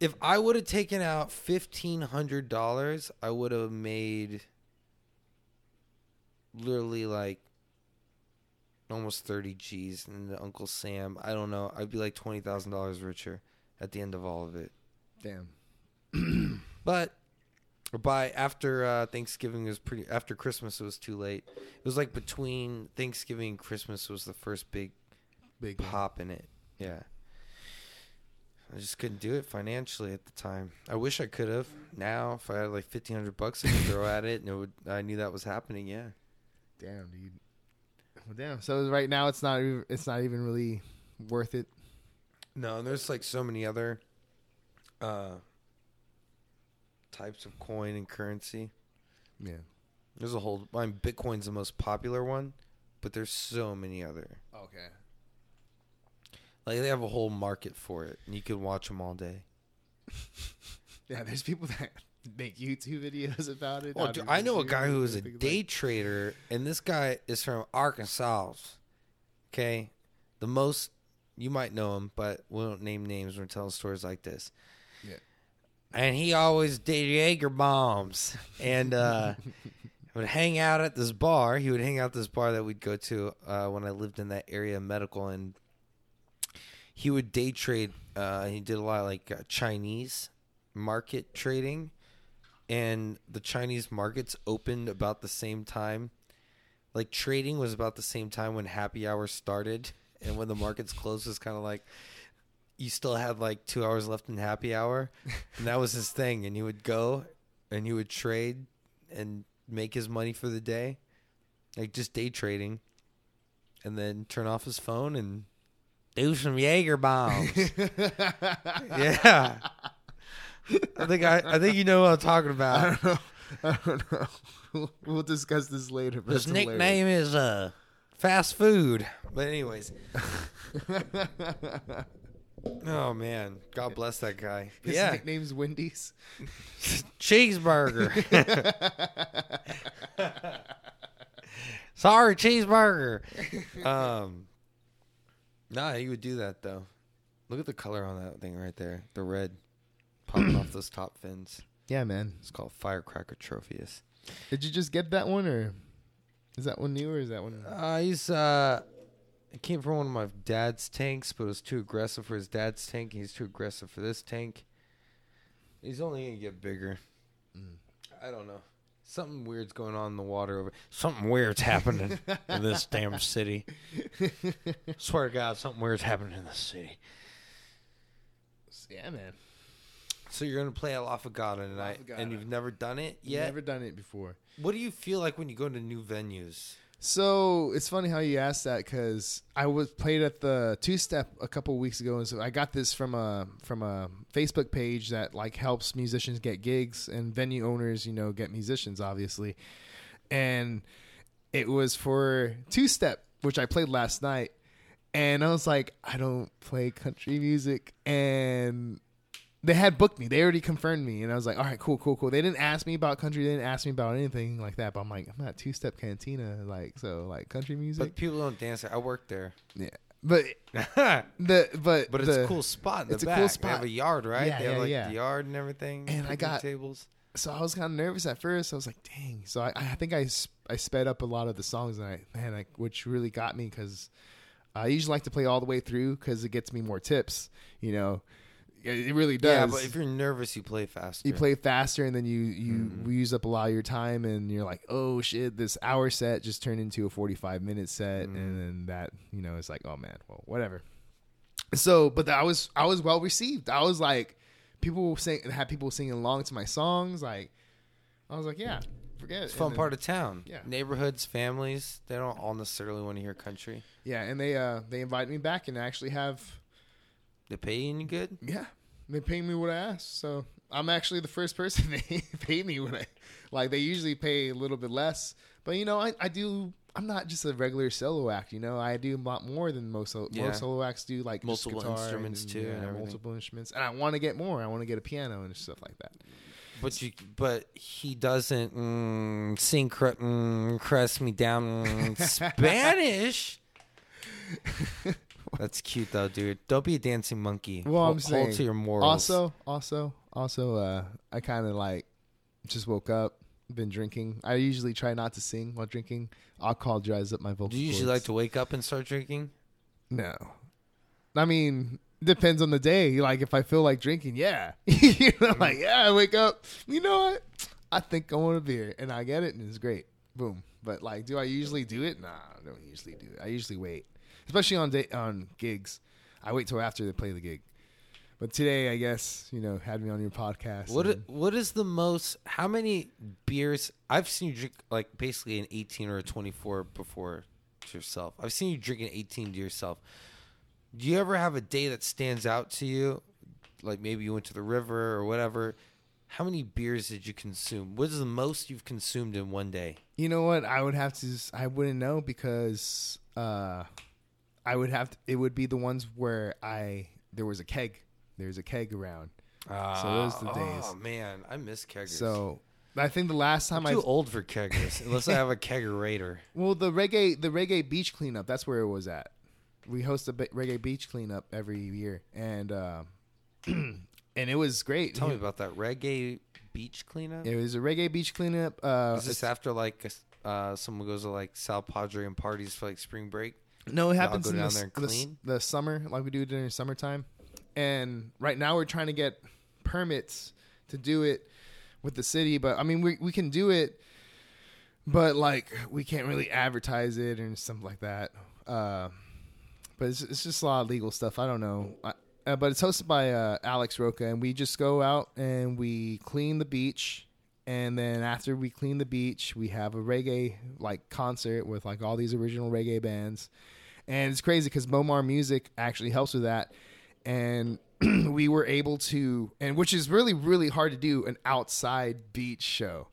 If I would have taken out fifteen hundred dollars, I would have made literally like almost thirty G's. And the Uncle Sam, I don't know, I'd be like twenty thousand dollars richer at the end of all of it. damn. But by after uh, Thanksgiving was pretty after Christmas it was too late. It was like between Thanksgiving and Christmas was the first big Big pop in it. Yeah. I just couldn't do it financially at the time. I wish I could have. Now, if I had like fifteen hundred bucks I could throw at it, and it would, I knew that was happening. Yeah. Damn, dude. Well, damn. So right now it's not it's not even really worth it. No, and there's like so many other uh, types of coin and currency. Yeah. There's a whole. I mean, Bitcoin's the most popular one, but there's so many other. Okay. Like they have a whole market for it, and you can watch them all day. Yeah, there's people that make YouTube videos about it. Oh, how dude, I know a guy who is a like- day trader, and this guy is from Arkansas. Okay, the most you might know him, but we don't name names when we're telling stories like this. Yeah. And he always did Jaeger bombs, and uh, would hang out at this bar. He would hang out at this bar that we'd go to uh, when I lived in that area, medical, and he would day trade. Uh, he did a lot of like uh, Chinese market trading, and the Chinese markets opened about the same time. Like trading was about the same time when happy hour started, and when the markets closed was kind of like you still had like two hours left in happy hour, and that was his thing. And he would go, and he would trade, and make his money for the day, like just day trading, and then turn off his phone and do some Jaeger bombs. yeah. I think I, I think you know what I'm talking about. I don't know. I don't know. We'll, discuss this later. but His it's hilarious. nickname is uh fast food. But anyways, oh man, God bless that guy. His yeah, nickname's Wendy's. cheeseburger. Sorry, cheeseburger. Um, nah, you would do that though. Look at the color on that thing right there. The red popping off those top fins. Yeah, man. It's called Firecracker Tropheus. Did you just get that one, or is that one new, or is that one? Uh, he's uh, it came from one of my dad's tanks, but it was too aggressive for his dad's tank. He's too aggressive for this tank. He's only gonna get bigger. Mm. I don't know. Something weird's going on in the water over. Something weird's happening in this damn city. Swear to God, something weird's happening in this city. yeah, man. So you're gonna play a La Fogata tonight, and you've never done it yet. Never done it before. What do you feel like when you go to new venues? So it's funny how you asked that because I was played at the two step a couple weeks ago, and so I got this from a from a Facebook page that like helps musicians get gigs and venue owners, you know, get musicians obviously, and it was for two step, which I played last night, and I was like, I don't play country music, and they had booked me. They already confirmed me, and I was like, "All right, cool, cool, cool." They didn't ask me about country. They didn't ask me about anything like that. But I'm like, I'm at Two Step Cantina, like so, like country music. But people don't dance there. I work there. yeah, but the but but it's the- a cool spot it's a cool They spot. have a yard, right? Yeah, they have yeah, like yeah. the yard and everything. And I got- tables. So I was kind of nervous at first. I was like, "Dang!" So I, I think I, I sped up a lot of the songs, and I man, like which really got me because I usually like to play all the way through because it gets me more tips, you know. It really does. Yeah, but if you're nervous, you play faster. you play faster and then you you Mhm. use up a lot of your time and you're like oh shit this hour set just turned into a 45 minute set Mhm. and then that you know it's like oh man well whatever so but i was i was well received i was like people saying had people singing along to my songs like i was like yeah forget It's it fun then- part of town. Yeah. Neighborhoods, families, they don't all necessarily want to hear country. yeah and they uh they invited me back and actually have They pay you any good? Yeah, they pay me what I ask. So I'm actually the first person they pay me what I like. They usually pay a little bit less, but you know, I, I do. I'm not just a regular solo act. You know, I do a lot more than most so- Yeah. most solo acts do. Like Multiple instruments, and, too, yeah, and multiple instruments, and I want to get more. I want to get a piano and stuff like that. But you, but he doesn't mm, sing cr- mm, crest me down mm, Spanish. That's cute though, dude. Don't be a dancing monkey. Well, I'm Hold- saying hold to your morals. Also, also, also, uh, I kind of like just woke up, been drinking. I usually try not to sing while drinking. Alcohol dries up my vocal. do you usually cords. like to wake up and start drinking? No. I mean, depends on the day. Like if I feel like drinking, yeah. you know, like yeah, I wake up. You know what? I think I want a beer, and I get it, and it's great. Boom. But like, do I usually do it? Nah, I don't usually do it. I usually wait, especially on day on gigs. I wait till after they play the gig. But today, I guess you know, had me on your podcast. What and, What is the most? How many beers? I've seen you drink like basically an eighteen or a twenty four before to yourself. I've seen you drinking eighteen to yourself. Do you ever have a day that stands out to you? Like maybe you went to the river or whatever. How many beers did you consume? What is the most you've consumed in one day? You know what? I would have to. I wouldn't know because uh, I would have. To, it would be the ones where I there was a keg. There's a keg around. So those are the days. Oh man, I miss keggers. So I think the last I'm time I too old for keggers unless I have a kegerator. well the reggae the reggae beach cleanup that's where it was at. We host a be- reggae beach cleanup every year, and uh, and it was great. Tell me about that reggae beach cleanup. It was a reggae beach cleanup. Uh, Is this after like uh, someone goes to like South Padre and parties for like spring break? No, it happens in the, down s- there and the the summer, like we do during summertime. And right now we're trying to get permits to do it with the city, but I mean we we can do it, but like we can't really advertise it and stuff like that. Uh, but it's, it's just a lot of legal stuff. I don't know. I, uh, but it's hosted by uh, Alex Roca, and we just go out and we clean the beach. And then after we clean the beach, we have a reggae like concert with like all these original reggae bands and it's crazy because Momar Music actually helps with that, and we were able to, and which is really really hard to do, an outside beach show,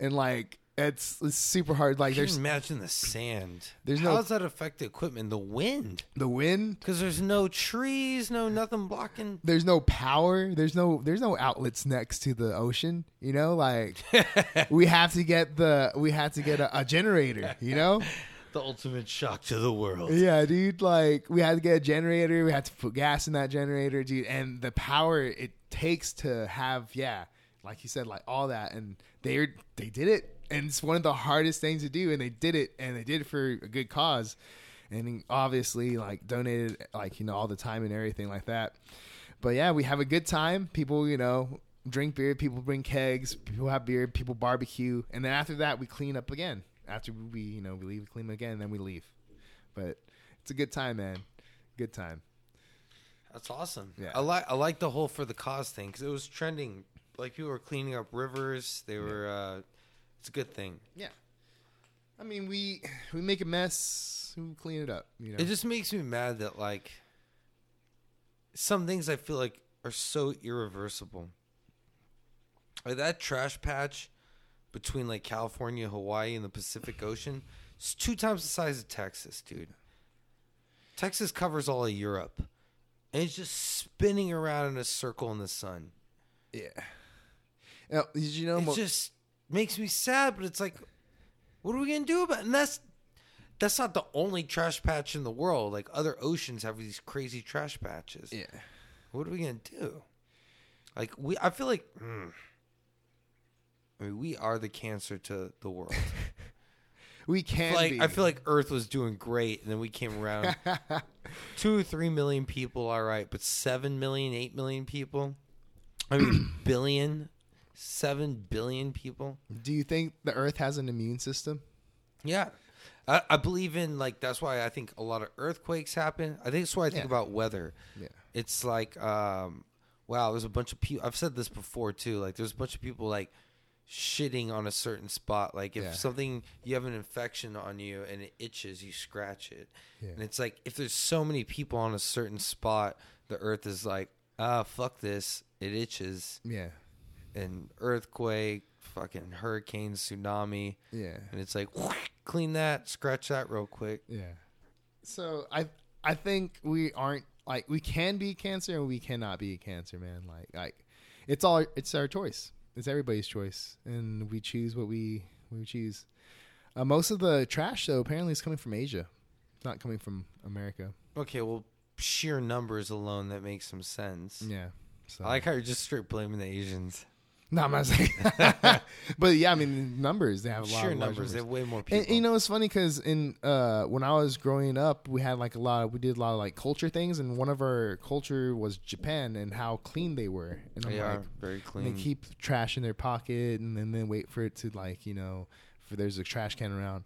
and like it's, it's super hard. Like can there's imagine the sand. There's How no- does that affect the equipment? The wind, the wind, because there's no trees, no nothing blocking. there's no power, there's no there's no outlets next to the ocean. You know, like we have to get the we have to get a, a generator. You know. The ultimate shock to the world. Yeah, dude. Like we had to get a generator. We had to put gas in that generator, dude. And the power it takes to have, yeah, like you said, like all that. And they they did it, and it's one of the hardest things to do. And they did it, and they did it for a good cause. And obviously, like donated, like you know, all the time and everything like that. But yeah, we have a good time. People, you know, drink beer. People bring kegs. People have beer. People barbecue. And then after that, we clean up again. After we, you know, we leave, clean again, then we leave. But it's a good time, man. Good time. That's awesome. Yeah. I like I like the whole for the cause thing because it was trending. Like people were cleaning up rivers. They were. uh It's a good thing. Yeah. I mean, we we make a mess, we clean it up. You know. It just makes me mad that like some things I feel like are so irreversible. Like that trash patch between like California, Hawaii, and the Pacific Ocean, it's two times the size of Texas, dude. Texas covers all of Europe. And it's just spinning around in a circle in the sun. yeah. Now, did you know? It mo- just makes me sad, but it's like, what are we gonna do about? It? And that's that's not the only trash patch in the world. Like other oceans have these crazy trash patches. yeah. What are we gonna do? Like we, I feel like, mm, I mean, we are the cancer to the world. We can like be. I feel like Earth was doing great, and then we came around. two or three million people, all right, but seven million, eight million people. I mean, billion, seven billion people. Do you think the Earth has an immune system? Yeah. I, I believe in like that's why I think a lot of earthquakes happen. I think that's why I think Yeah. about weather. Yeah. It's like um wow, there's a bunch of people I've said this before too. Like there's a bunch of people like shitting on a certain spot. Like if Yeah. something you have an infection on you and it itches, you scratch it. Yeah. And it's like if there's so many people on a certain spot, the earth is like, ah, fuck this. It itches. Yeah. And earthquake, fucking hurricane, tsunami. Yeah. And it's like clean that, scratch that real quick. Yeah. So I I think we aren't like we can be cancer and we cannot be cancer, man. Like like it's all it's our choice. It's everybody's choice, and we choose what we we choose. Uh, most of the trash, though, apparently is coming from Asia. It's not coming from America. Okay, well, sheer numbers alone that makes some sense. Yeah. So I like how you're just straight blaming the Asians. No, I'm not saying. but yeah, I mean numbers. They have a lot Sheer of large numbers, they have way more people. And, you know, it's funny because in uh, when I was growing up, we had like a lot. Of, we did a lot of like culture things, and one of our culture was Japan and how clean they were. And I'm they like, are very clean. they keep trash in their pocket, and then then wait for it to like you know, for there's a trash can around.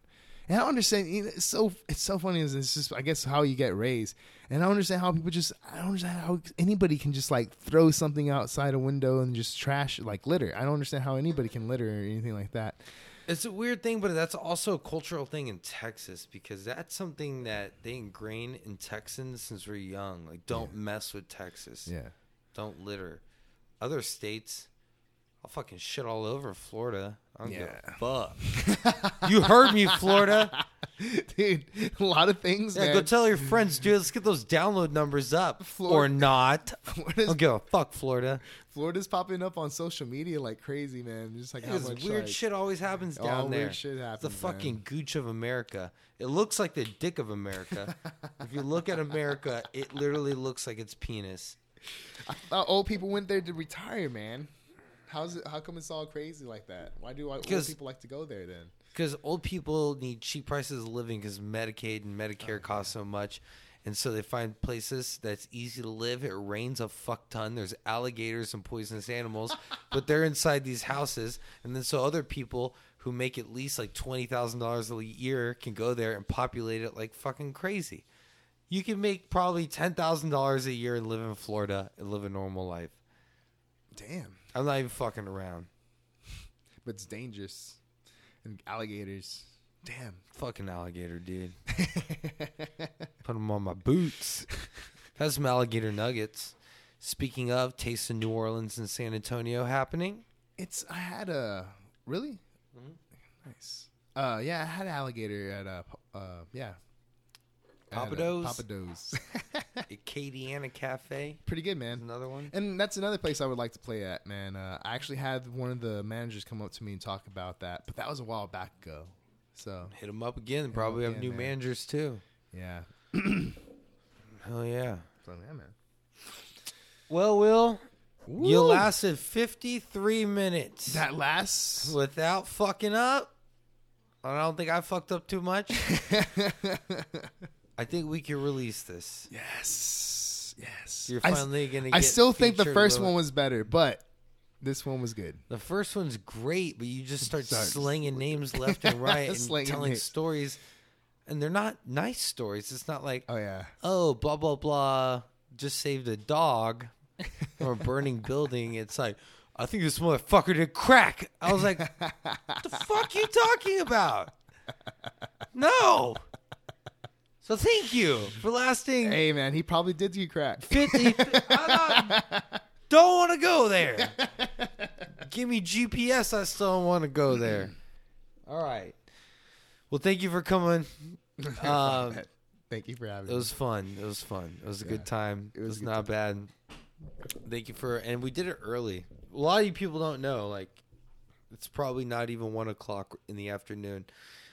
And I don't understand. You know, it's so it's so funny. Is it's just I guess how you get raised, and I don't understand how people just I don't understand how anybody can just like throw something outside a window and just trash like litter. I don't understand how anybody can litter or anything like that. It's a weird thing, but that's also a cultural thing in Texas because that's something that they ingrain in Texans since we're young. Like, don't mess with Texas. Yeah. Don't litter. Other states, I'll fucking shit all over Florida. I don't give a fuck. you heard me, Florida. dude. A lot of things. Yeah, man. go tell your friends, dude. Let's get those download numbers up, Flor- or not. I Florida's, don't give a fuck, Florida. Florida's popping up on social media like crazy, man. Just like how much weird like, shit always happens all down there. weird shit It's happens. the fucking gooch of America. It looks like the dick of America. if you look at America, it literally looks like its penis. I thought old people went there to retire, man. How's it? How come it's all crazy like that? Why do old people like to go there then? Because old people need cheap prices of living because Medicaid and Medicare oh, cost so much. And so they find places that's easy to live. It rains a fuck ton. There's alligators and poisonous animals, but they're inside these houses. And then so other people who make at least like $20,000 a year can go there and populate it like fucking crazy. You can make probably $10,000 a year and live in Florida and live a normal life. Damn, I'm not even fucking around. but it's dangerous. And alligators. Damn. Fucking alligator, dude. Put them on my boots. Has some alligator nuggets. Speaking of Taste of New Orleans and San Antonio happening, It's. I had a really Mhm. nice. Uh, yeah, I had alligator at uh, p- uh, yeah. Pappadeaux? Pappadeaux. Acadiana Cafe, Pretty good, man. another one. And that's another place I would like to play at, man. Uh, I actually had one of the managers come up to me and talk about that, but that was a while back ago. So Hit them up again. Probably have again, new man. managers too. yeah, Hell yeah. so yeah, man. Well, Will, you lasted 53 minutes That lasts without fucking up. I don't think I fucked up too much. I think we can release this. yes, yes. You're I finally gonna. I still think the first one was better, but this one was good. The first one's great, but you just start Start slinging names left and right and telling names. stories, and they're not nice stories. It's not like, Oh yeah, oh, blah blah blah, just saved a dog from a burning building. It's like, I think this motherfucker did crack. I was like, what the fuck you talking about? No. So thank you for lasting hey man, he probably did do crack. 50. I don't, don't want to go there. Give me GPS. I still don't want to go there. All right. Well, thank you for coming. Um, Thank you for having me. it was fun. It was fun. It was a Yeah. good time. It It was was, a good not bad. Thank you for, and we did it early. A lot of you people don't know. Like, it's probably not even one o'clock in the afternoon,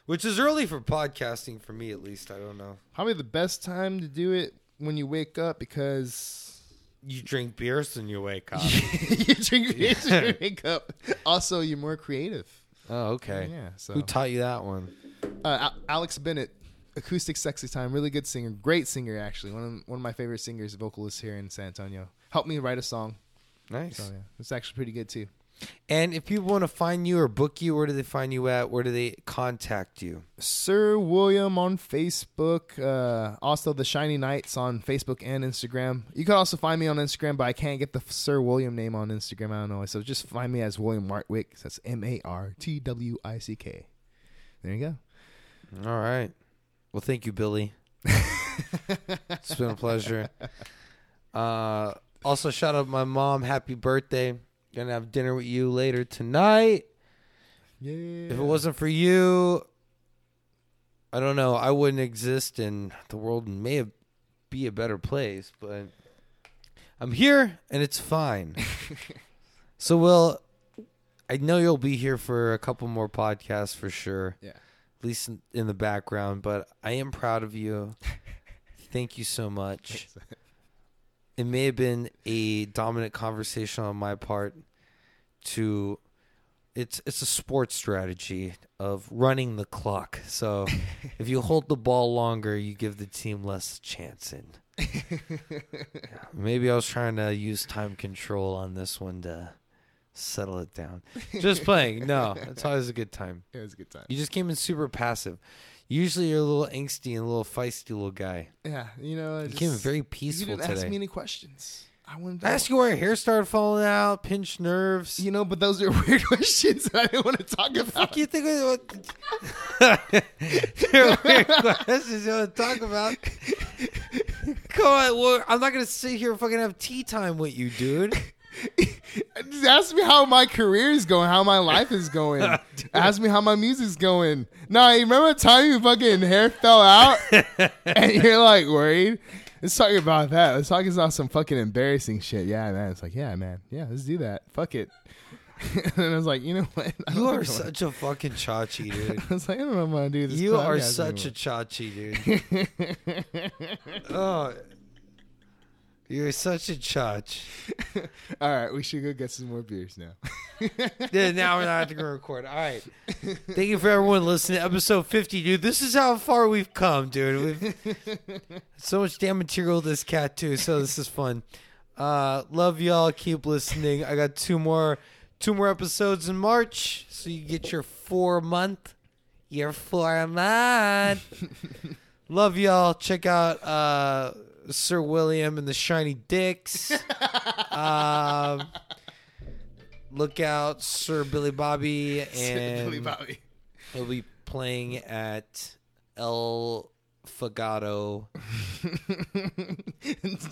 which is early for podcasting for me at least. I don't know. Probably the best time to do it when you wake up because You drink beers when you wake up. you drink beer when you wake up. Also, you're more creative. oh, okay. Yeah. So Who taught you that one? uh, Al- Alex Bennett acoustic sexy time. Really good singer, great singer actually. One of one of my favorite singers, vocalists here in San Antonio. Helped me write a song. Nice. So yeah, it's actually pretty good too. And if people want to find you or book you, where do they find you at? Where do they contact you? Sir William on Facebook. Uh, also, the Shiny Knights on Facebook and Instagram. You can also find me on Instagram, but I can't get the Sir William name on Instagram. I don't know. So just find me as William Martwick. That's M A R T W I C K. There you go. All right. Well, thank you, Billy. it's been a pleasure. Uh, also, shout out my mom. Happy birthday. Gonna have dinner with you later tonight. Yeah. If it wasn't for you, I don't know. I wouldn't exist, and the world may have, be a better place. But I'm here, and it's fine. so, Will, I know you'll be here for a couple more podcasts for sure. Yeah. At least in, in the background. But I am proud of you. Thank you so much. It may have been a dominant conversation on my part to it's it's a sports strategy of running the clock. So if you hold the ball longer, you give the team less chance. And maybe I was trying to use time control on this one to settle it down. Just playing. No, it's always a good time. It was a good time. You just came in super passive. Usually you're a little angsty and a little feisty little guy. Yeah, you know, I You just, came in very peaceful You didn't today. ask me any questions. I wanted to I asked you where your hair started falling out, pinched nerves. You know, but those are weird questions that I didn't want to talk about. fuck you think what? They're weird questions you want to talk about. Come on, well, I'm not gonna sit here and fucking have tea time with you, dude. Just ask me how my career is going, how my life is going. ask me how my music's going. Nah, you remember the time your fucking hair fell out and you're like worried? Let's talk about that. Let's talk about some fucking embarrassing shit. Yeah, man. It's like, yeah, man. Yeah, let's do that. Fuck it. and I was like, you know what? You are such a fucking chachi, dude. I was like, I don't know if I'm gonna do this. You are such a chachi, dude. oh, you're such a chach. All right, we should go get some more beers now. Yeah, now we're not going to record. All right. Thank you for everyone listening to episode 50, dude. This is how far we've come, dude. We've so much damn material this cat too, so this is fun. Uh love y'all. Keep listening. I got two more two more episodes in March, so you get your four month. Your four month. love y'all. Check out uh Sir William and the Shiny Dicks. um look out Sir Billy Bobby and Billy Bobby. he'll be playing at El Fogata.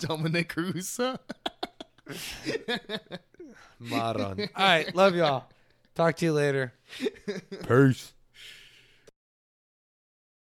Dominic Russo. Maron. All right, love y'all. Talk to you later. Peace.